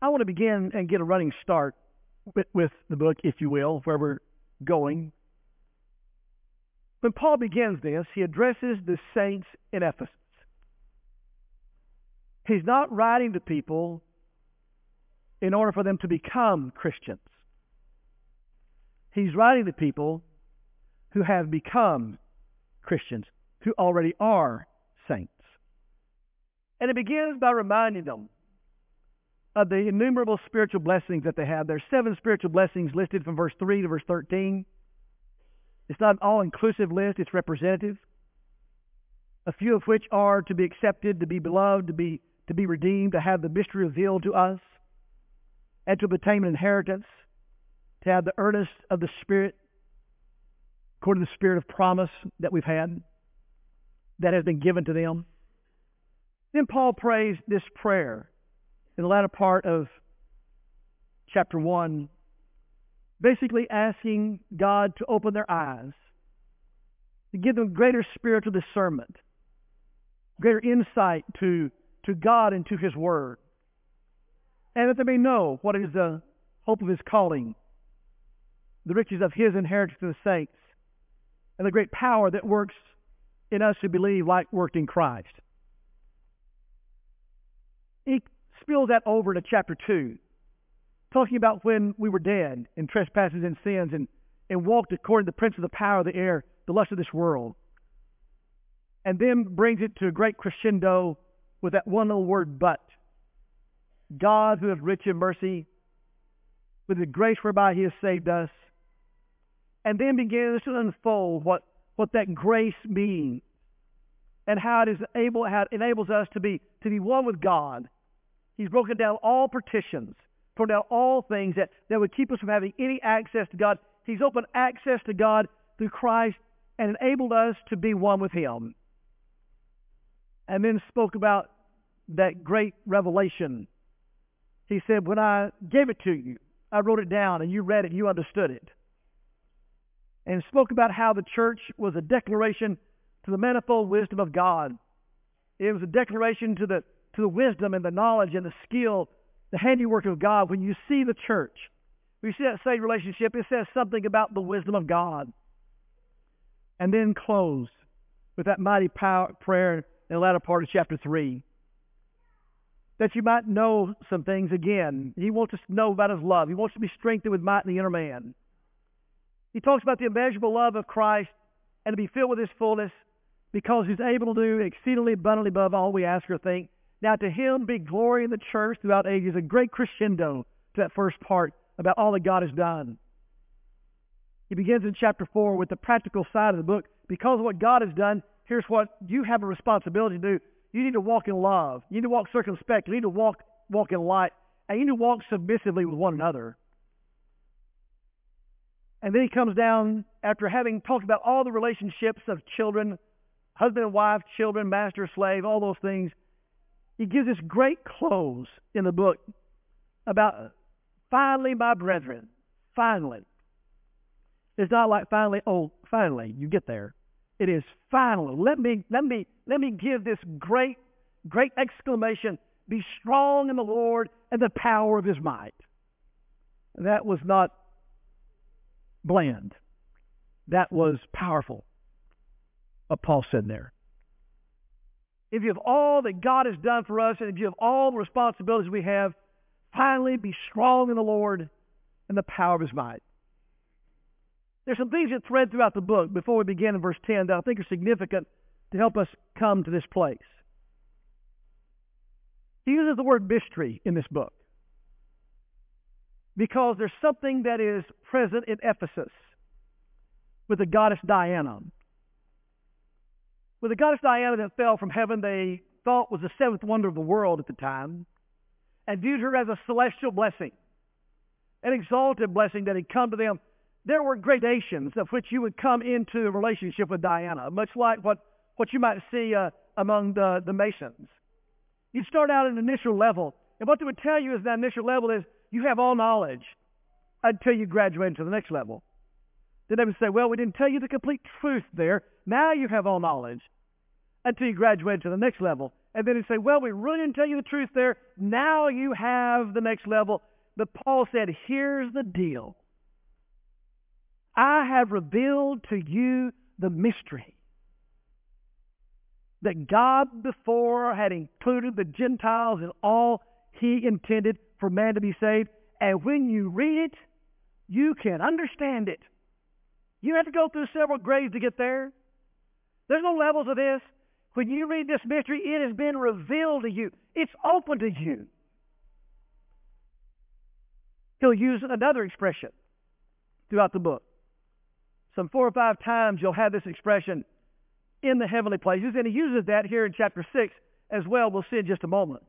I want to begin and get a running start with, with the book, if you will, where we're going. When Paul begins this, he addresses the saints in Ephesus. He's not writing to people in order for them to become Christians. He's writing to people who have become Christians, who already are saints. And it begins by reminding them of the innumerable spiritual blessings that they have. There's seven spiritual blessings listed from verse 3 to verse 13. It's not an all inclusive list, it's representative. A few of which are to be accepted, to be beloved, to be, to be redeemed, to have the mystery revealed to us, and to obtain an inheritance, to have the earnest of the Spirit, according to the Spirit of promise that we've had, that has been given to them. Then Paul prays this prayer in the latter part of chapter 1, basically asking God to open their eyes, to give them greater spiritual discernment, greater insight to, to God and to His Word, and that they may know what is the hope of His calling, the riches of His inheritance to the saints, and the great power that works in us who believe like worked in Christ. Spills that over to chapter 2, talking about when we were dead in trespasses and sins and, and walked according to the prince of the power of the air, the lust of this world. And then brings it to a great crescendo with that one little word, but. God, who is rich in mercy, with the grace whereby he has saved us, and then begins to unfold what, what that grace means and how it is able how it enables us to be to be one with God He's broken down all partitions, torn down all things that, that would keep us from having any access to God. He's opened access to God through Christ and enabled us to be one with Him. And then spoke about that great revelation. He said, When I gave it to you, I wrote it down and you read it, and you understood it. And spoke about how the church was a declaration to the manifold wisdom of God. It was a declaration to the to the wisdom and the knowledge and the skill, the handiwork of God. When you see the church, when you see that same relationship, it says something about the wisdom of God. And then close with that mighty power, prayer in the latter part of chapter 3. That you might know some things again. He wants us to know about His love. He wants to be strengthened with might in the inner man. He talks about the immeasurable love of Christ and to be filled with His fullness because He's able to do exceedingly abundantly above all we ask or think now to him be glory in the church throughout ages, a great crescendo to that first part about all that God has done. He begins in chapter 4 with the practical side of the book. Because of what God has done, here's what you have a responsibility to do. You need to walk in love. You need to walk circumspect. You need to walk, walk in light. And you need to walk submissively with one another. And then he comes down after having talked about all the relationships of children, husband and wife, children, master, slave, all those things he gives this great close in the book about finally, my brethren, finally. It's not like finally, oh, finally, you get there. It is finally. Let me, let me, let me give this great, great exclamation. Be strong in the Lord and the power of his might. That was not bland. That was powerful. What Paul said there if you have all that God has done for us, and if you have all the responsibilities we have, finally be strong in the Lord and the power of his might. There's some things that thread throughout the book before we begin in verse 10 that I think are significant to help us come to this place. He uses the word mystery in this book because there's something that is present in Ephesus with the goddess Diana with the goddess Diana that fell from heaven, they thought was the seventh wonder of the world at the time, and viewed her as a celestial blessing, an exalted blessing that had come to them. There were gradations of which you would come into a relationship with Diana, much like what, what you might see uh, among the, the Masons. You'd start out at an initial level, and what they would tell you is that initial level is you have all knowledge until you graduate to the next level. Then they would say, well, we didn't tell you the complete truth there. Now you have all knowledge until you graduate to the next level. And then he'd say, Well, we really didn't tell you the truth there. Now you have the next level. But Paul said, Here's the deal I have revealed to you the mystery that God before had included the Gentiles in all he intended for man to be saved. And when you read it, you can understand it. You have to go through several grades to get there. There's no levels of this. When you read this mystery, it has been revealed to you. It's open to you. He'll use another expression throughout the book. Some four or five times you'll have this expression in the heavenly places, and he uses that here in chapter 6 as well. We'll see in just a moment.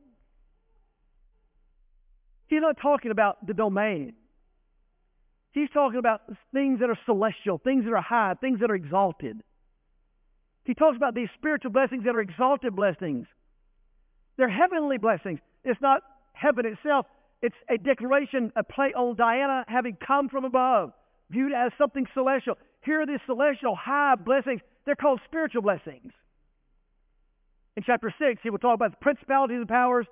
He's not talking about the domain. He's talking about things that are celestial, things that are high, things that are exalted. He talks about these spiritual blessings that are exalted blessings. They're heavenly blessings. It's not heaven itself. It's a declaration, a play on Diana having come from above, viewed as something celestial. Here are these celestial high blessings. They're called spiritual blessings. In chapter 6, he will talk about the principalities and powers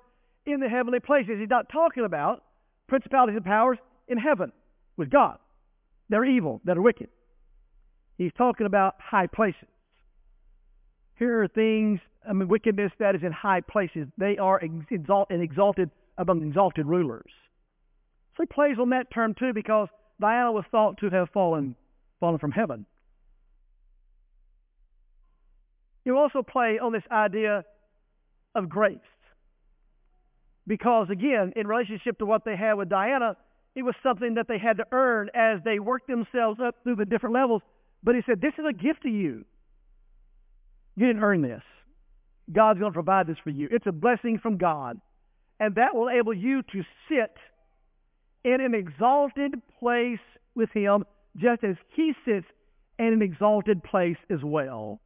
in the heavenly places. He's not talking about principalities and powers in heaven with God. They're evil, that are wicked. He's talking about high places. Here are things, I mean, wickedness that is in high places. They are exalt and exalted among exalted rulers. So he plays on that term too because Diana was thought to have fallen, fallen from heaven. You also play on this idea of grace. Because again, in relationship to what they had with Diana, it was something that they had to earn as they worked themselves up through the different levels. But he said, This is a gift to you. You didn't earn this. God's going to provide this for you. It's a blessing from God. And that will enable you to sit in an exalted place with Him, just as He sits in an exalted place as well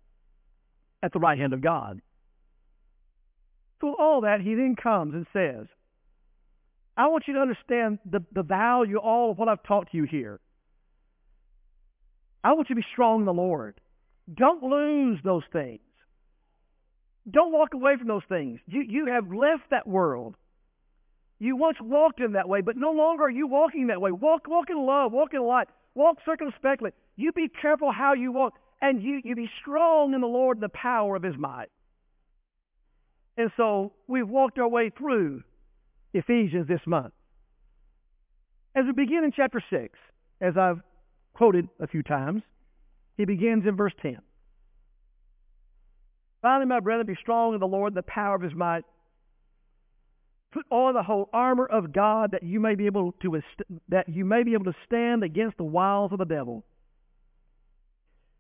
at the right hand of God. So all that, He then comes and says, I want you to understand the, the value, all of what I've taught you here. I want you to be strong in the Lord. Don't lose those things. Don't walk away from those things. You, you have left that world. You once walked in that way, but no longer are you walking that way. Walk, walk in love, walk in light, walk circumspectly. You be careful how you walk, and you, you be strong in the Lord and the power of His might. And so we've walked our way through Ephesians this month. As we begin in chapter 6, as I've quoted a few times, he begins in verse 10. Finally, my brethren, be strong in the Lord, the power of his might. Put on the whole armor of God that you may be able to that you may be able to stand against the wiles of the devil.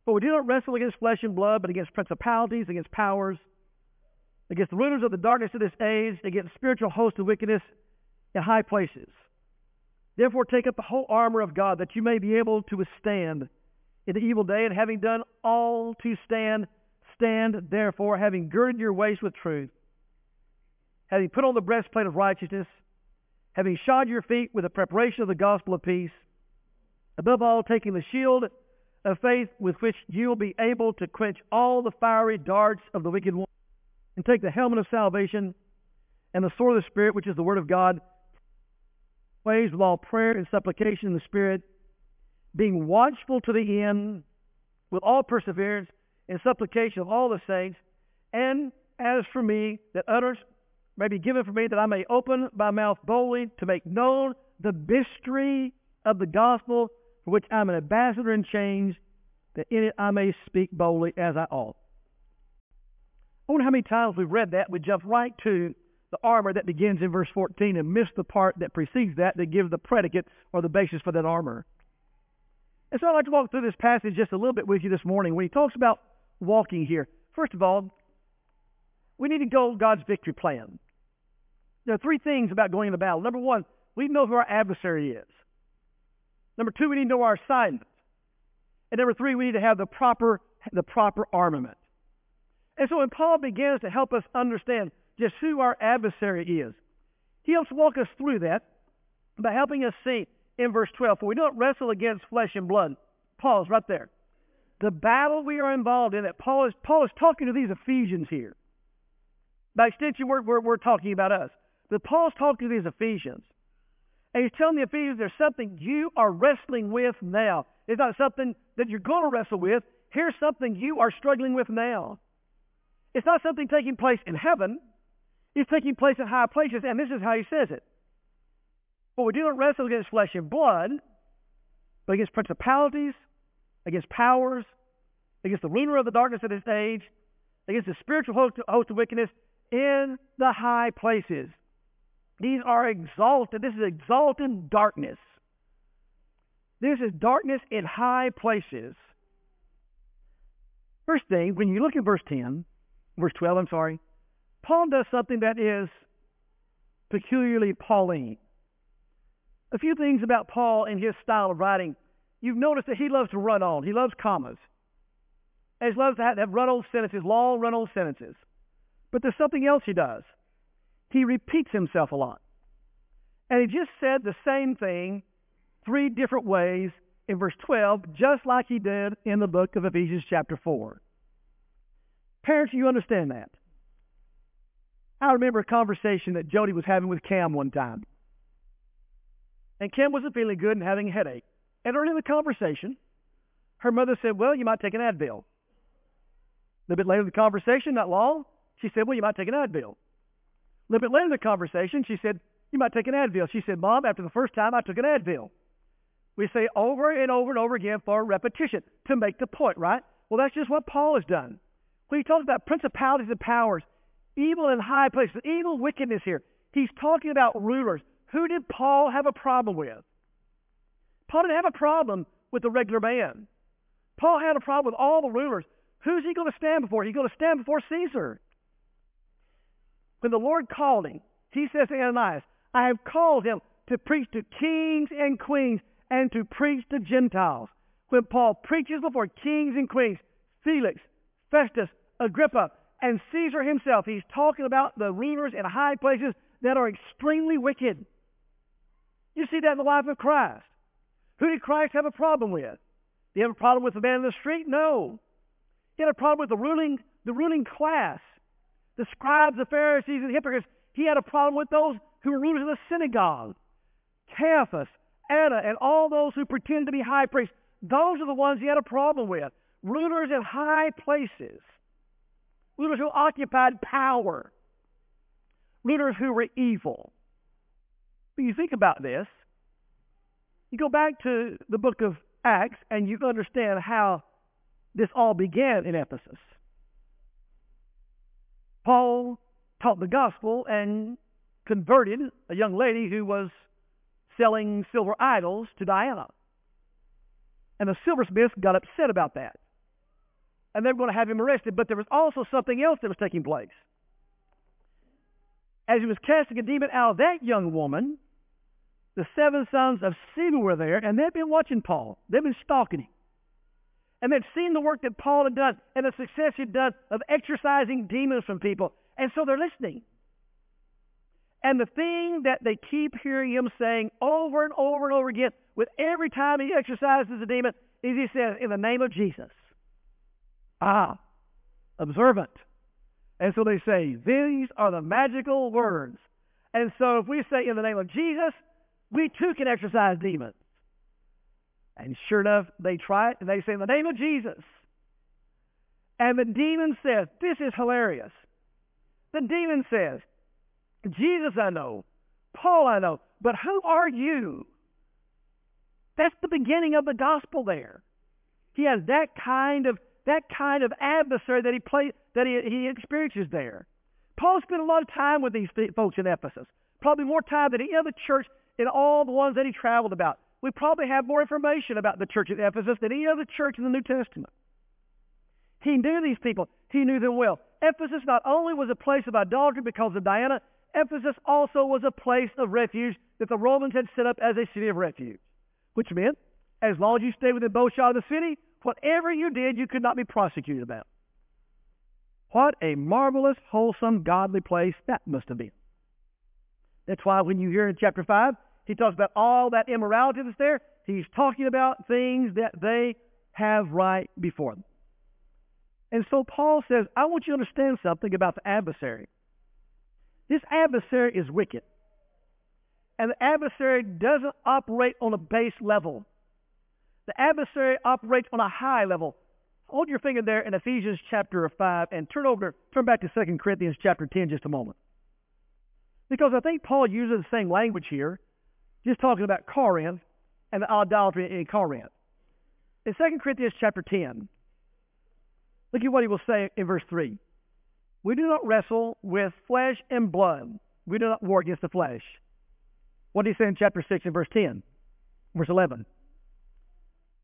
For we do not wrestle against flesh and blood, but against principalities, against powers, against the rulers of the darkness of this age, against spiritual hosts of wickedness in high places. Therefore, take up the whole armor of God that you may be able to withstand in the evil day, and having done all to stand, stand therefore, having girded your waist with truth, having put on the breastplate of righteousness, having shod your feet with the preparation of the gospel of peace, above all, taking the shield of faith with which you will be able to quench all the fiery darts of the wicked one, and take the helmet of salvation and the sword of the Spirit, which is the word of God, ways with all prayer and supplication in the Spirit, being watchful to the end with all perseverance and supplication of all the saints. And as for me, that utterance may be given for me that I may open my mouth boldly to make known the mystery of the gospel for which I'm an ambassador in chains, that in it I may speak boldly as I ought. I wonder how many times we've read that. We jump right to the armor that begins in verse 14 and miss the part that precedes that that gives the predicate or the basis for that armor. And so I'd like to walk through this passage just a little bit with you this morning. When he talks about walking here, first of all, we need to go God's victory plan. There are three things about going into battle. Number one, we know who our adversary is. Number two, we need to know our assignment. And number three, we need to have the proper, the proper armament. And so when Paul begins to help us understand just who our adversary is, he helps walk us through that by helping us see in verse 12, for we don't wrestle against flesh and blood. Pause right there. The battle we are involved in that Paul is, Paul is talking to these Ephesians here. By extension, we're, we're, we're talking about us. But Paul's talking to these Ephesians. And he's telling the Ephesians there's something you are wrestling with now. It's not something that you're going to wrestle with. Here's something you are struggling with now. It's not something taking place in heaven. It's taking place in high places, and this is how he says it. For we do not wrestle against flesh and blood, but against principalities, against powers, against the ruler of the darkness of this age, against the spiritual host of wickedness in the high places. These are exalted. This is exalted darkness. This is darkness in high places. First thing, when you look at verse 10, verse 12, I'm sorry, Paul does something that is peculiarly Pauline. A few things about Paul and his style of writing. You've noticed that he loves to run on. He loves commas. And he loves to have, have run on sentences, long run on sentences. But there's something else he does. He repeats himself a lot. And he just said the same thing three different ways in verse 12, just like he did in the book of Ephesians chapter 4. Parents, you understand that. I remember a conversation that Jody was having with Cam one time. And Cam wasn't feeling good and having a headache. And early in the conversation, her mother said, Well, you might take an Advil. A little bit later in the conversation, not long, she said, Well, you might take an Advil. A little bit later in the conversation, she said, You might take an Advil. She said, Mom, after the first time, I took an Advil. We say over and over and over again for repetition to make the point, right? Well, that's just what Paul has done. When he talks about principalities and powers, evil in high places, evil wickedness here, he's talking about rulers. Who did Paul have a problem with? Paul didn't have a problem with the regular man. Paul had a problem with all the rulers. Who's he going to stand before? He's going to stand before Caesar. When the Lord called him, he says to Ananias, I have called him to preach to kings and queens and to preach to Gentiles. When Paul preaches before kings and queens, Felix, Festus, Agrippa, and Caesar himself, he's talking about the rulers in high places that are extremely wicked. You see that in the life of Christ. Who did Christ have a problem with? Did he have a problem with the man in the street? No. He had a problem with the ruling, the ruling class, the scribes, the Pharisees, and the hypocrites. He had a problem with those who were rulers of the synagogue. Caiaphas, Annas, and all those who pretend to be high priests. Those are the ones he had a problem with. Rulers in high places. Rulers who occupied power. Rulers who were evil. When you think about this, you go back to the book of Acts and you understand how this all began in Ephesus. Paul taught the gospel and converted a young lady who was selling silver idols to Diana. And the silversmiths got upset about that. And they were going to have him arrested, but there was also something else that was taking place. As he was casting a demon out of that young woman, the seven sons of Sceva were there, and they'd been watching Paul. They'd been stalking him. And they'd seen the work that Paul had done and the success he'd done of exorcising demons from people. And so they're listening. And the thing that they keep hearing him saying over and over and over again with every time he exorcises a demon is he says, in the name of Jesus. Ah, observant. And so they say, these are the magical words. And so if we say in the name of Jesus, we too can exorcise demons. And sure enough, they try it and they say in the name of Jesus. And the demon says, this is hilarious. The demon says, Jesus I know, Paul I know, but who are you? That's the beginning of the gospel there. He has that kind of that kind of adversary that he play, that he, he experiences there. Paul spent a lot of time with these folks in Ephesus, probably more time than any other church in all the ones that he traveled about. We probably have more information about the church at Ephesus than any other church in the New Testament. He knew these people. He knew them well. Ephesus not only was a place of idolatry because of Diana, Ephesus also was a place of refuge that the Romans had set up as a city of refuge, which meant as long as you stayed within bowshot of the city, whatever you did, you could not be prosecuted about. What a marvelous, wholesome, godly place that must have been. That's why when you hear in chapter 5, he talks about all that immorality that's there. He's talking about things that they have right before them. And so Paul says, I want you to understand something about the adversary. This adversary is wicked. And the adversary doesn't operate on a base level. The adversary operates on a high level. Hold your finger there in Ephesians chapter 5 and turn over, turn back to 2 Corinthians chapter 10 just a moment. Because I think Paul uses the same language here, just talking about Corinth and the idolatry in Corinth. In 2 Corinthians chapter 10, look at what he will say in verse 3. We do not wrestle with flesh and blood. We do not war against the flesh. What did he say in chapter 6 and verse 10? Verse 11.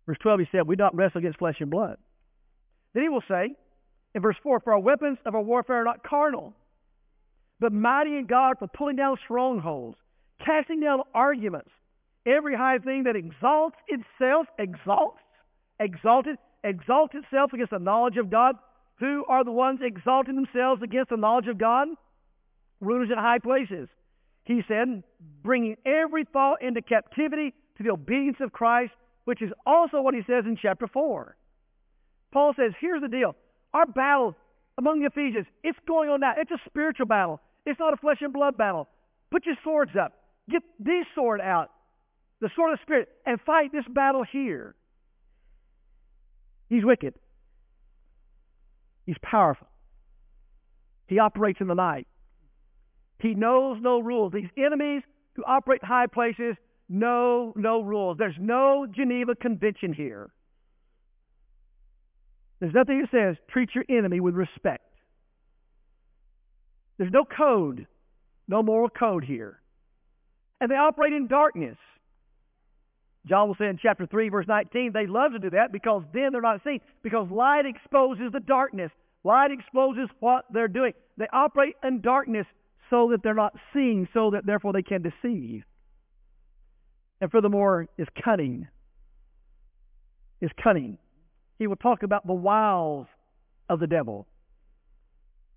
Verse 12, he said, We do not wrestle against flesh and blood. Then he will say, in verse 4, For our weapons of our warfare are not carnal, but mighty in God for pulling down strongholds, casting down arguments, every high thing that exalts itself, exalts, exalted, exalts itself against the knowledge of God. Who are the ones exalting themselves against the knowledge of God? Rulers in high places. He said, bringing every thought into captivity to the obedience of Christ, which is also what he says in chapter 4. Paul says, here's the deal. Our battle among the Ephesians, it's going on now. It's a spiritual battle. It's not a flesh and blood battle. Put your swords up. Get this sword out, the sword of the Spirit, and fight this battle here. He's wicked. He's powerful. He operates in the night. He knows no rules. These enemies who operate in high places know no rules. There's no Geneva Convention here. There's nothing that says treat your enemy with respect. There's no code, no moral code here. And they operate in darkness. John will say in chapter 3, verse 19, they love to do that because then they're not seen, because light exposes the darkness. Light exposes what they're doing. They operate in darkness so that they're not seen, so that therefore they can deceive. And furthermore, is cunning. Is cunning. He will talk about the wiles of the devil.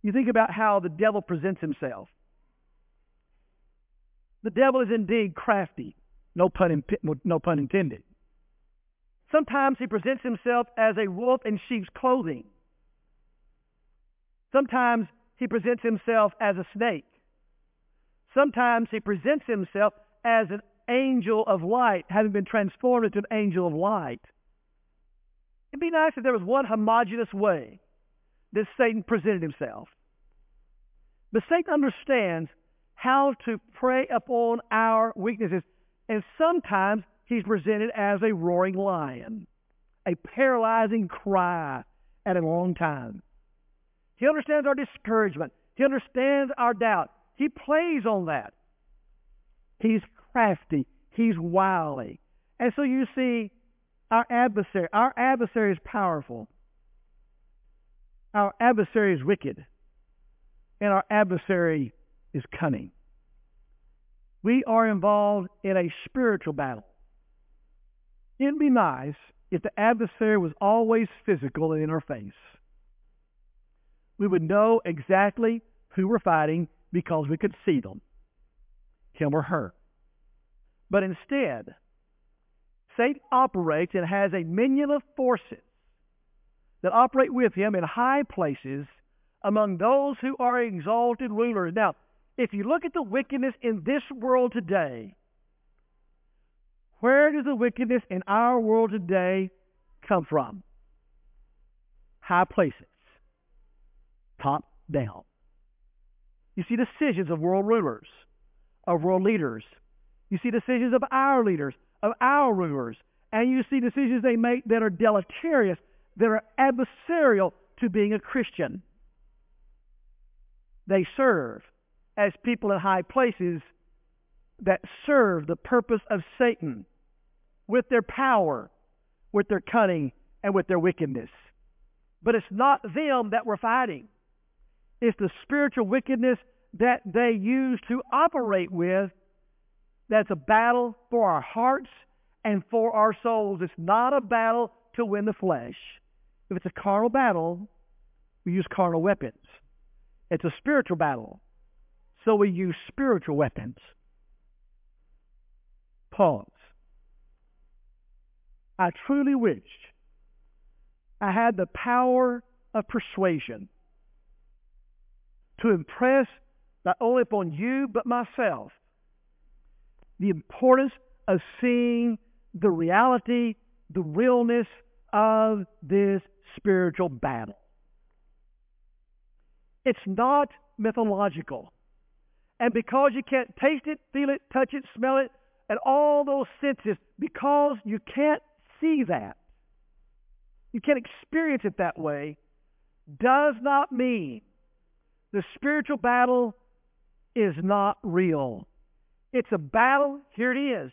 You think about how the devil presents himself. The devil is indeed crafty, no pun, no pun intended. Sometimes he presents himself as a wolf in sheep's clothing. Sometimes he presents himself as a snake. Sometimes he presents himself as an angel of light, having been transformed into an angel of light. It'd be nice if there was one homogeneous way that Satan presented himself. But Satan understands how to prey upon our weaknesses, and sometimes he's presented as a roaring lion, a paralyzing cry at a long time. He understands our discouragement. He understands our doubt. He plays on that. He's crafty. He's wily. And so you see, our adversary, our adversary is powerful. Our adversary is wicked. And our adversary is cunning. We are involved in a spiritual battle. It'd be nice if the adversary was always physical and in our face. We would know exactly who we're fighting because we could see them, him or her. But instead, Satan operates and has a minion of forces that operate with him in high places among those who are exalted rulers. Now, if you look at the wickedness in this world today, where does the wickedness in our world today come from? High places, top down. You see decisions of world rulers, of world leaders. You see decisions of our leaders, of our rulers. And you see decisions they make that are deleterious, that are adversarial to being a Christian. They serve as people in high places that serve the purpose of Satan with their power, with their cunning, and with their wickedness. But it's not them that we're fighting. It's the spiritual wickedness that they use to operate with that's a battle for our hearts and for our souls. It's not a battle to win the flesh. If it's a carnal battle, we use carnal weapons. It's a spiritual battle, so we use spiritual weapons. Pause. I truly wish I had the power of persuasion to impress not only upon you, but myself, the importance of seeing the reality, the realness of this spiritual battle. It's not mythological. And because you can't taste it, feel it, touch it, smell it, and all those senses, because you can't see that, you can't experience it that way, does not mean the spiritual battle is not real. It's a battle. Here it is.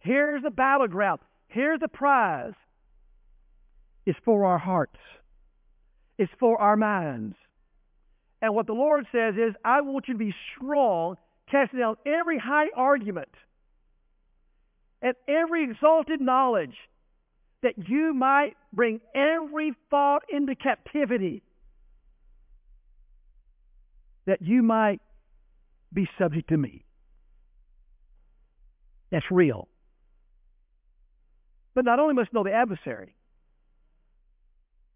Here's the battleground. Here's the prize. It's for our hearts. It's for our minds. And what the Lord says is, I want you to be strong, casting down every high argument and every exalted knowledge, that you might bring every thought into captivity, that you might be subject to me. That's real. But not only must know the adversary,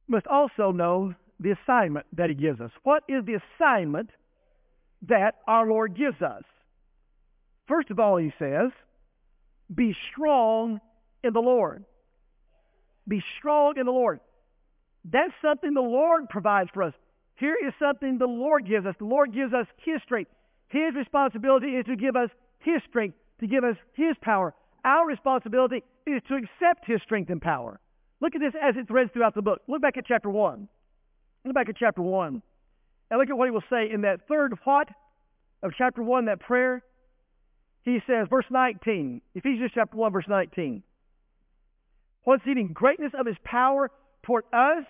must also know the assignment that he gives us. What is the assignment that our Lord gives us? First of all, he says, be strong in the Lord. Be strong in the Lord. That's something the Lord provides for us. Here is something the Lord gives us. The Lord gives us His strength. His responsibility is to give us His strength, to give us His power. Our responsibility is to accept His strength and power. Look at this as it threads throughout the book. Look back at chapter 1. Look back at chapter 1. And look at what he will say in that third what of chapter 1, that prayer. He says, verse 19, Ephesians chapter 1, verse 19. What's exceeding greatness of his power toward us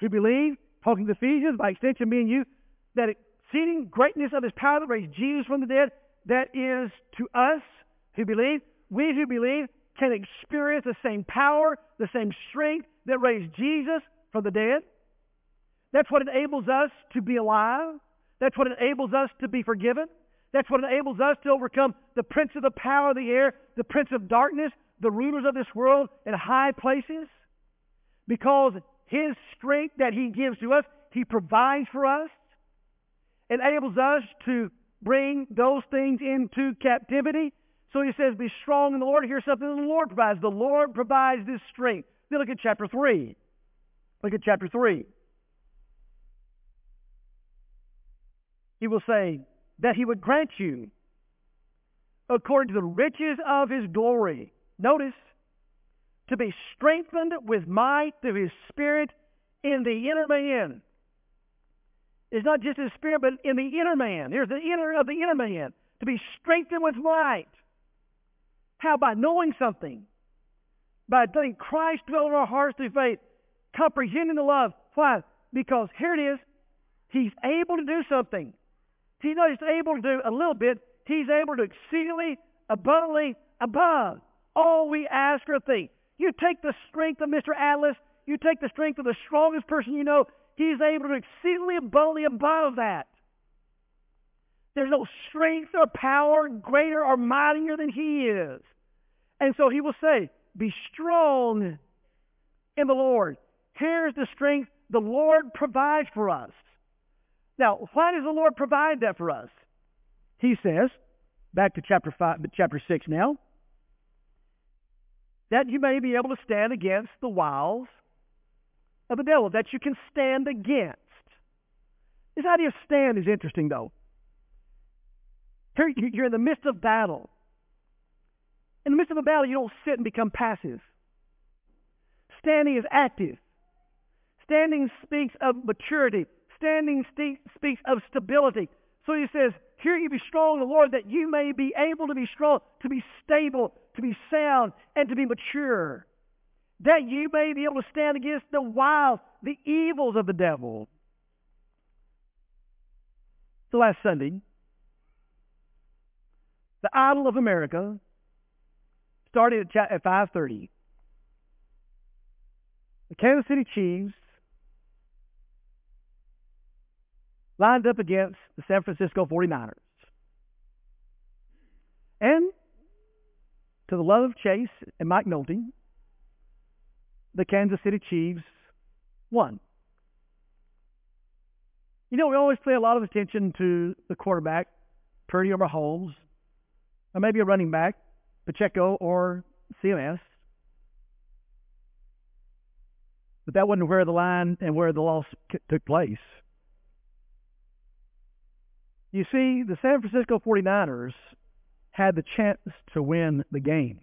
who believe, talking to Ephesians, by extension, me and you, that exceeding greatness of his power that raised Jesus from the dead, that is to us who believe. We who believe can experience the same power, the same strength that raised Jesus from the dead. That's what enables us to be alive. That's what enables us to be forgiven. That's what enables us to overcome the prince of the power of the air, the prince of darkness, the rulers of this world in high places. Because his strength that he gives to us, he provides for us, enables us to bring those things into captivity so he says, be strong in the Lord. Here's something the Lord provides. The Lord provides this strength. Then look at chapter 3. Look at chapter 3. He will say, that he would grant you, according to the riches of his glory. Notice, to be strengthened with might through his spirit in the inner man. It's not just his spirit, but in the inner man. Here's the inner of the inner man. To be strengthened with might. How? By knowing something. By letting Christ dwell in our hearts through faith. Comprehending the love. Why? Because here it is. He's able to do something. He's not just able to do a little bit. He's able to exceedingly, abundantly, above all we ask or think. You take the strength of Mr. Atlas. You take the strength of the strongest person you know. He's able to exceedingly abundantly above that. There's no strength or power greater or mightier than he is. And so he will say, Be strong in the Lord. Here's the strength the Lord provides for us. Now, why does the Lord provide that for us? He says, back to chapter five, chapter six now, that you may be able to stand against the wiles of the devil, that you can stand against. This idea of stand is interesting, though. Here you're in the midst of battle. In the midst of a battle, you don't sit and become passive. Standing is active. Standing speaks of maturity. Standing speaks of stability. So he says, Here you be strong in the Lord, that you may be able to be strong, to be stable, to be sound, and to be mature. That you may be able to stand against the wiles, the evils of the devil. So last Sunday, the Idol of America started at 5:30. The Kansas City Chiefs lined up against the San Francisco 49ers. And to the love of Chase and Mike Nolte, the Kansas City Chiefs won. You know, we always pay a lot of attention to the quarterback Purdy or Mahomes, or maybe a running back, Pacheco or CMC. But that wasn't where the line and where the loss took place. You see, the San Francisco 49ers had the chance to win the game.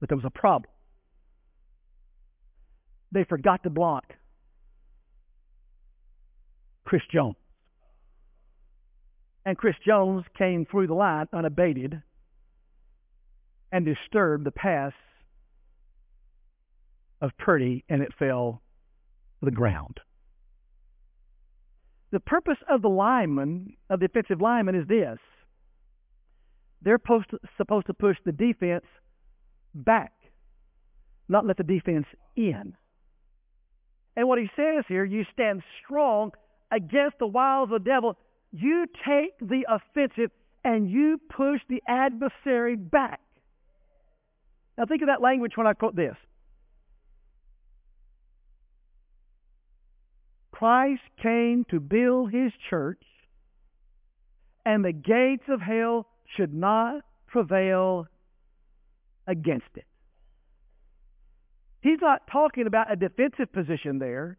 But there was a problem. They forgot to block Chris Jones. And Chris Jones came through the line unabated and disturbed the pass of Purdy, and it fell to the ground. The purpose of the lineman, of the offensive lineman, is this. They're to, supposed to push the defense back, not let the defense in. And what he says here, you stand strong against the wiles of the devil. You take the offensive and you push the adversary back. Now think of that language when I quote this. Christ came to build his church, and the gates of hell should not prevail against it. He's not talking about a defensive position there.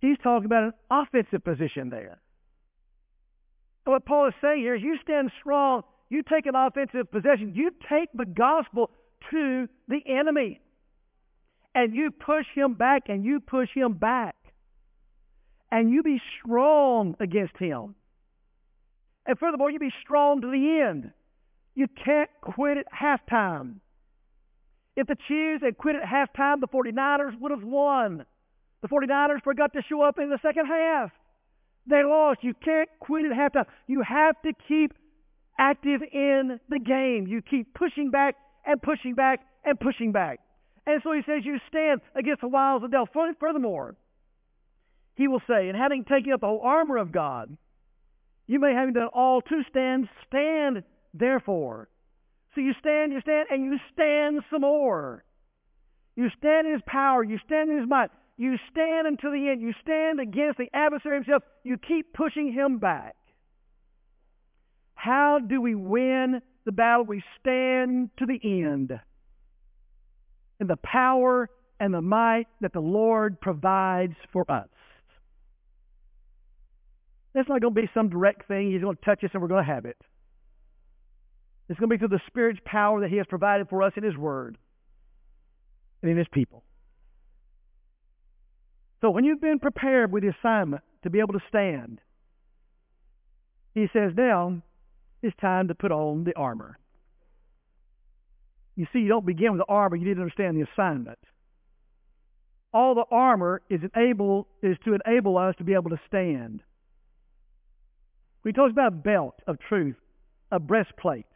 He's talking about an offensive position there. And what Paul is saying here is you stand strong, you take an offensive position, you take the gospel to the enemy. And you push him back and you push him back. And you be strong against him. And furthermore, you be strong to the end. You can't quit at halftime. If the Chiefs had quit at halftime, the 49ers would have won. The 49ers forgot to show up in the second half. They lost. You can't quit at halftime. You have to keep active in the game. You keep pushing back and pushing back and pushing back. And so he says, You stand against the wiles of the devil. Furthermore, he will say, And having taken up the whole armor of God, you may having done all to stand, stand therefore. So you stand, you stand, and you stand some more. You stand in his power, you stand in his might. You stand until the end. You stand against the adversary himself. You keep pushing him back. How do we win the battle? We stand to the end in the power and the might that the Lord provides for us. That's not going to be some direct thing. He's going to touch us and we're going to have it. It's going to be through the Spirit's power that He has provided for us in His Word and in His people. So when you've been prepared with the assignment to be able to stand, he says, now it's time to put on the armor. You see, you don't begin with the armor, you need to understand the assignment. All the armor is, enable, is to enable us to be able to stand. He talks about a belt of truth, a breastplate,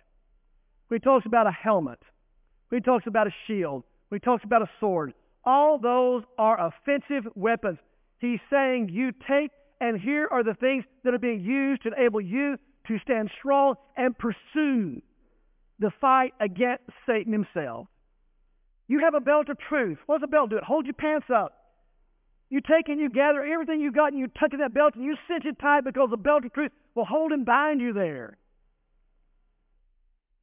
he talks about a helmet, he talks about a shield, he talks about a sword, all those are offensive weapons. He's saying you take, and here are the things that are being used to enable you to stand strong and pursue the fight against Satan himself. You have a belt of truth. What does a belt do? It holds your pants up. You take and you gather everything you've got and you tuck in that belt and you cinch it tight because the belt of truth will hold and bind you there.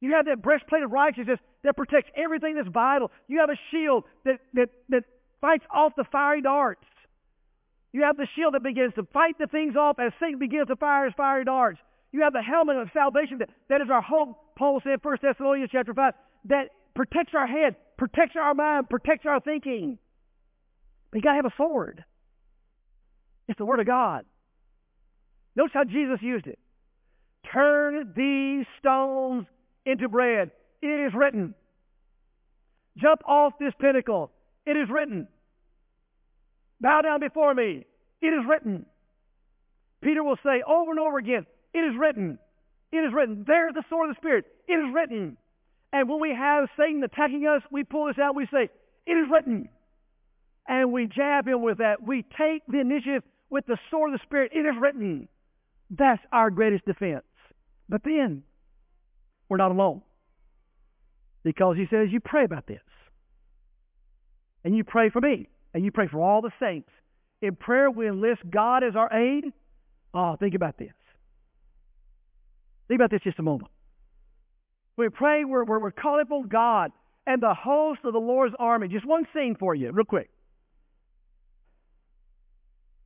You have that breastplate of righteousness that protects everything that's vital. You have a shield that, that, that fights off the fiery darts. You have the shield that begins to fight the things off as Satan begins to fire his fiery darts. You have the helmet of salvation that, that is our hope, Paul said, 1 Thessalonians chapter 5, that protects our head, protects our mind, protects our thinking. But you got to have a sword. It's the Word of God. Notice how Jesus used it. Turn these stones into bread. It is written. Jump off this pinnacle. It is written. Bow down before me. It is written. Peter will say over and over again, It is written. It is written. There's the sword of the Spirit. It is written. And when we have Satan attacking us, we pull this out. We say, It is written. And we jab him with that. We take the initiative with the sword of the Spirit. It is written. That's our greatest defense. But then, we're not alone. Because he says, you pray about this. And you pray for me. And you pray for all the saints. In prayer, we enlist God as our aid. Oh, think about this. Think about this just a moment. We pray, we're, we're, we're calling upon God and the host of the Lord's army. Just one scene for you, real quick.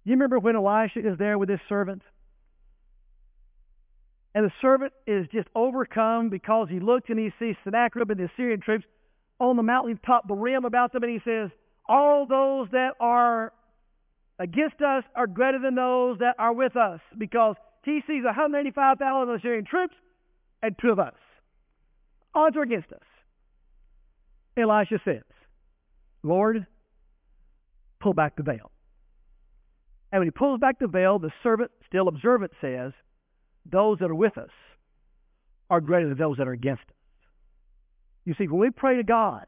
You remember when Elisha is there with his servant? And the servant is just overcome because he looked and he sees Sennacherib and the Assyrian troops on the mountain top, the rim about them, and he says, All those that are against us are greater than those that are with us, because he sees 185,000 Assyrian troops and two of us. Odds are against us. Elisha says, Lord, pull back the veil. And when he pulls back the veil, the servant, still observant, says, Those that are with us are greater than those that are against us. You see, when we pray to God,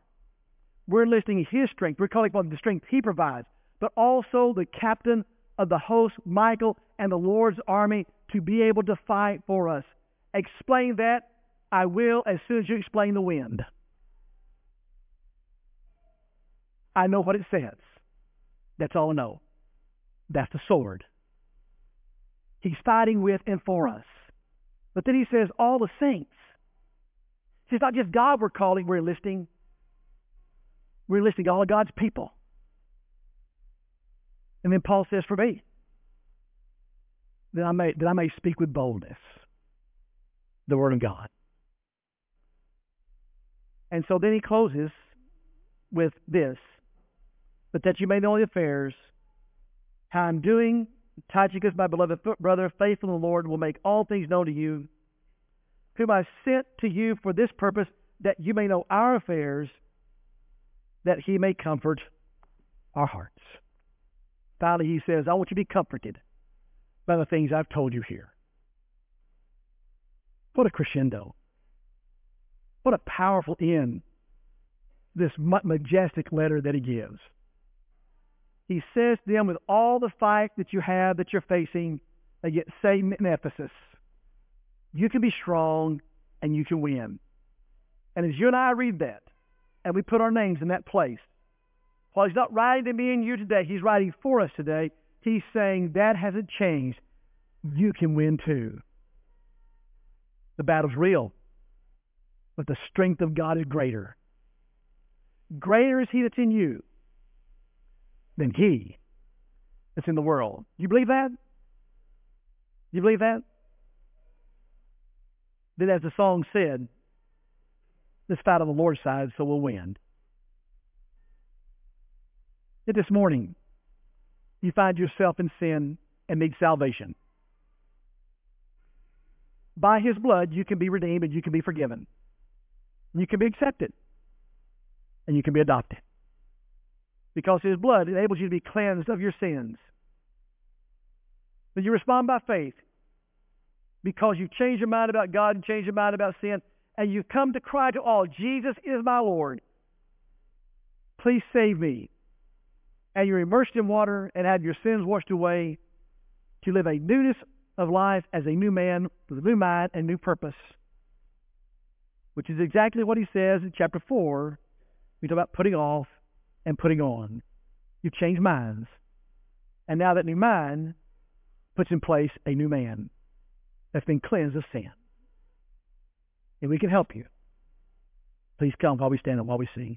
we're enlisting His strength. We're calling upon the strength He provides, but also the captain of the host, Michael, and the Lord's army to be able to fight for us. Explain that. I will as soon as you explain the wind. I know what it says. That's all I know. That's the sword. He's fighting with and for us. But then he says, all the saints. See, it's not just God we're calling, we're enlisting. We're enlisting all of God's people. And then Paul says, for me, that I may, that I may speak with boldness the Word of God. And so then he closes with this, but that you may know the affairs, how I'm doing. Tychicus, my beloved brother, faithful in the Lord, will make all things known to you, whom I sent to you for this purpose, that you may know our affairs, that he may comfort our hearts. Finally, he says, I want you to be comforted by the things I've told you here. What a crescendo. What a powerful end, this majestic letter that he gives. He says to them, with all the fight that you have that you're facing against Satan in Ephesus, you can be strong and you can win. And as you and I read that, and we put our names in that place, while he's not writing to me and you today, he's writing for us today. He's saying that hasn't changed. You can win too. The battle's real, but the strength of God is greater. Greater is he that's in you than he that's in the world. You believe that? You believe that? Then as the song said, let's fight on the Lord's side so we'll win. If this morning you find yourself in sin and need salvation, by his blood you can be redeemed and you can be forgiven. You can be accepted and you can be adopted because his blood enables you to be cleansed of your sins. When you respond by faith, because you change your mind about God and change your mind about sin, and you've come to cry to all, Jesus is my Lord. Please save me. And you're immersed in water and have your sins washed away to live a newness of life as a new man with a new mind and new purpose. Which is exactly what he says in chapter 4. We talk about putting off and putting on. You've changed minds. And now that new mind puts in place a new man that's been cleansed of sin. And we can help you. Please come while we stand and while we sing.